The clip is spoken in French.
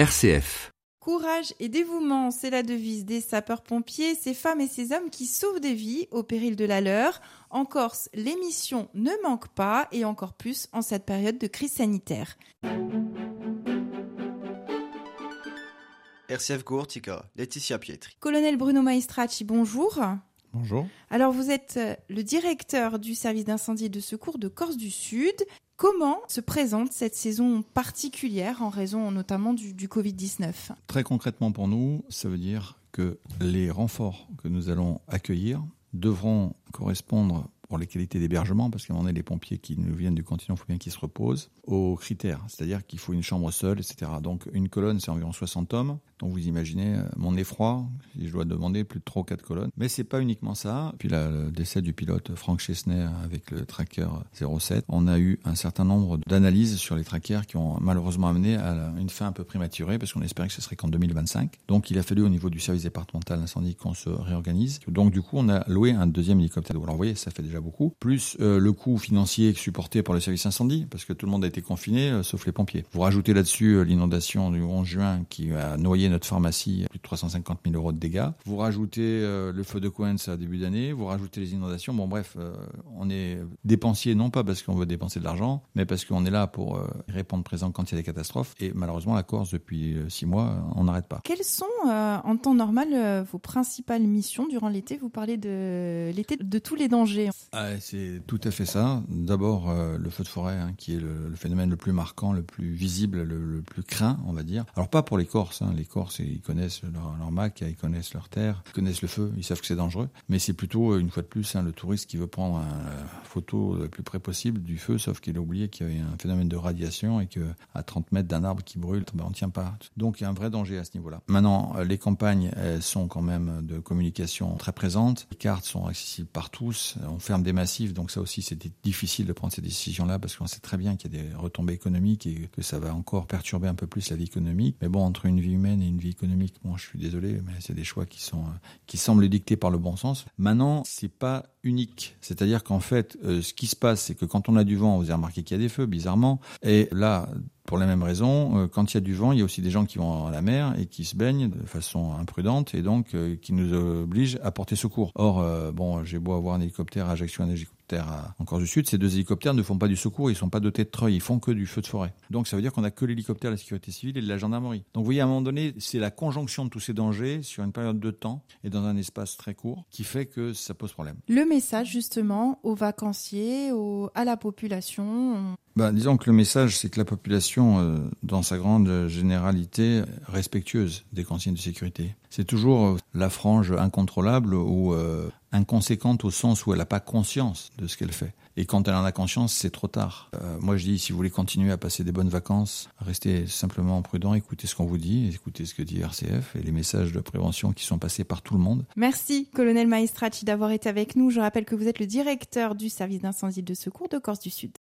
RCF. Courage et dévouement, c'est la devise des sapeurs-pompiers, ces femmes et ces hommes qui sauvent des vies au péril de la leur. En Corse, l'émission ne manque pas et encore plus en cette période de crise sanitaire. RCF Gourtica, Laetitia Pietri. Colonel Bruno Maestracci, bonjour. Bonjour. Alors vous êtes euh, le directeur du service d'incendie et de secours de Corse du Sud. Comment se présente cette saison particulière en raison notamment du, du Covid-19 Très concrètement pour nous, ça veut dire que les renforts que nous allons accueillir devront correspondre pour les qualités d'hébergement, parce qu'à un moment donné, les pompiers qui nous viennent du continent, il faut bien qu'ils se reposent, aux critères. C'est-à-dire qu'il faut une chambre seule, etc. Donc une colonne, c'est environ 60 hommes. Donc vous imaginez euh, mon effroi, si je dois demander plus de 3 ou 4 colonnes. Mais c'est pas uniquement ça. Puis le décès du pilote Frank Chesney avec le tracker 07, on a eu un certain nombre d'analyses sur les trackers qui ont malheureusement amené à une fin un peu prématurée, parce qu'on espérait que ce serait qu'en 2025. Donc il a fallu au niveau du service départemental d'incendie qu'on se réorganise. Donc du coup, on a loué un deuxième hélicoptère. Alors vous voyez, ça fait déjà beaucoup. Plus euh, le coût financier supporté par le service incendie, parce que tout le monde a été confiné, euh, sauf les pompiers. Vous rajoutez là-dessus euh, l'inondation du 11 juin qui a noyé notre pharmacie, plus de 350 000 euros de dégâts. Vous rajoutez le feu de Coens à début d'année, vous rajoutez les inondations. Bon, bref, on est dépensier non pas parce qu'on veut dépenser de l'argent, mais parce qu'on est là pour répondre présent quand il y a des catastrophes. Et malheureusement, la Corse, depuis six mois, on n'arrête pas. Quelles sont en temps normal vos principales missions durant l'été? Vous parlez de l'été de tous les dangers. Ah, c'est tout à fait ça. D'abord, euh, le feu de forêt, hein, qui est le, phénomène le plus marquant, le plus visible, le, plus craint, on va dire. Alors pas pour les Corses. Hein. Les Corses, ils connaissent leur, Mac, ils connaissent leur terre, ils connaissent le feu, ils savent que c'est dangereux. Mais c'est plutôt, euh, une fois de plus, hein, le touriste qui veut prendre une photo le plus près possible du feu, sauf qu'il a oublié qu'il y avait un phénomène de radiation et que à 30 mètres d'un arbre qui brûle, ben, on tient pas. Donc il y a un vrai danger à ce niveau-là. Maintenant, euh, les campagnes, elles sont quand même de communication très présentes. Les cartes sont accessibles par tous. On ferme des massifs, donc ça aussi c'était difficile de prendre ces décisions-là parce qu'on sait très bien qu'il y a des retombées économiques et que ça va encore perturber un peu plus la vie économique. Mais bon, entre une vie humaine et une vie économique, bon, je suis désolé, mais c'est des choix qui sont euh, qui semblent dictés par le bon sens. Maintenant, c'est pas unique. C'est-à-dire qu'en fait, euh, ce qui se passe, c'est que quand on a du vent, vous avez remarqué qu'il y a des feux, bizarrement. Et là, pour la même raison, euh, quand il y a du vent, il y a aussi des gens qui vont à la mer et qui se baignent de façon imprudente et donc euh, qui nous obligent à porter secours. Or, euh, bon, j'ai beau avoir un hélicoptère à Ajaccio, un hélicoptère à, en Corse du Sud, ces deux hélicoptères ne font pas du secours, ils sont pas dotés de treuil, ils font que du feu de forêt. Donc ça veut dire qu'on a que l'hélicoptère de la sécurité civile et de la gendarmerie. Donc vous voyez, à un moment donné, c'est la conjonction de tous ces dangers sur une période de temps et dans un espace très court qui fait que ça pose problème. Le message justement aux vacanciers, à la population. Ben, disons que le message, c'est que la population, euh, dans sa grande généralité, respectueuse des consignes de sécurité. C'est toujours euh, la frange incontrôlable ou euh, inconséquente au sens où elle n'a pas conscience de ce qu'elle fait. Et quand elle en a conscience, c'est trop tard. Moi, je dis, si vous voulez continuer à passer des bonnes vacances, restez simplement prudent, écoutez ce qu'on vous dit, écoutez ce que dit RCF et les messages de prévention qui sont passés par tout le monde. Merci, colonel Maestracci, d'avoir été avec nous. Je rappelle que vous êtes le directeur du service d'incendie de secours de Corse du Sud.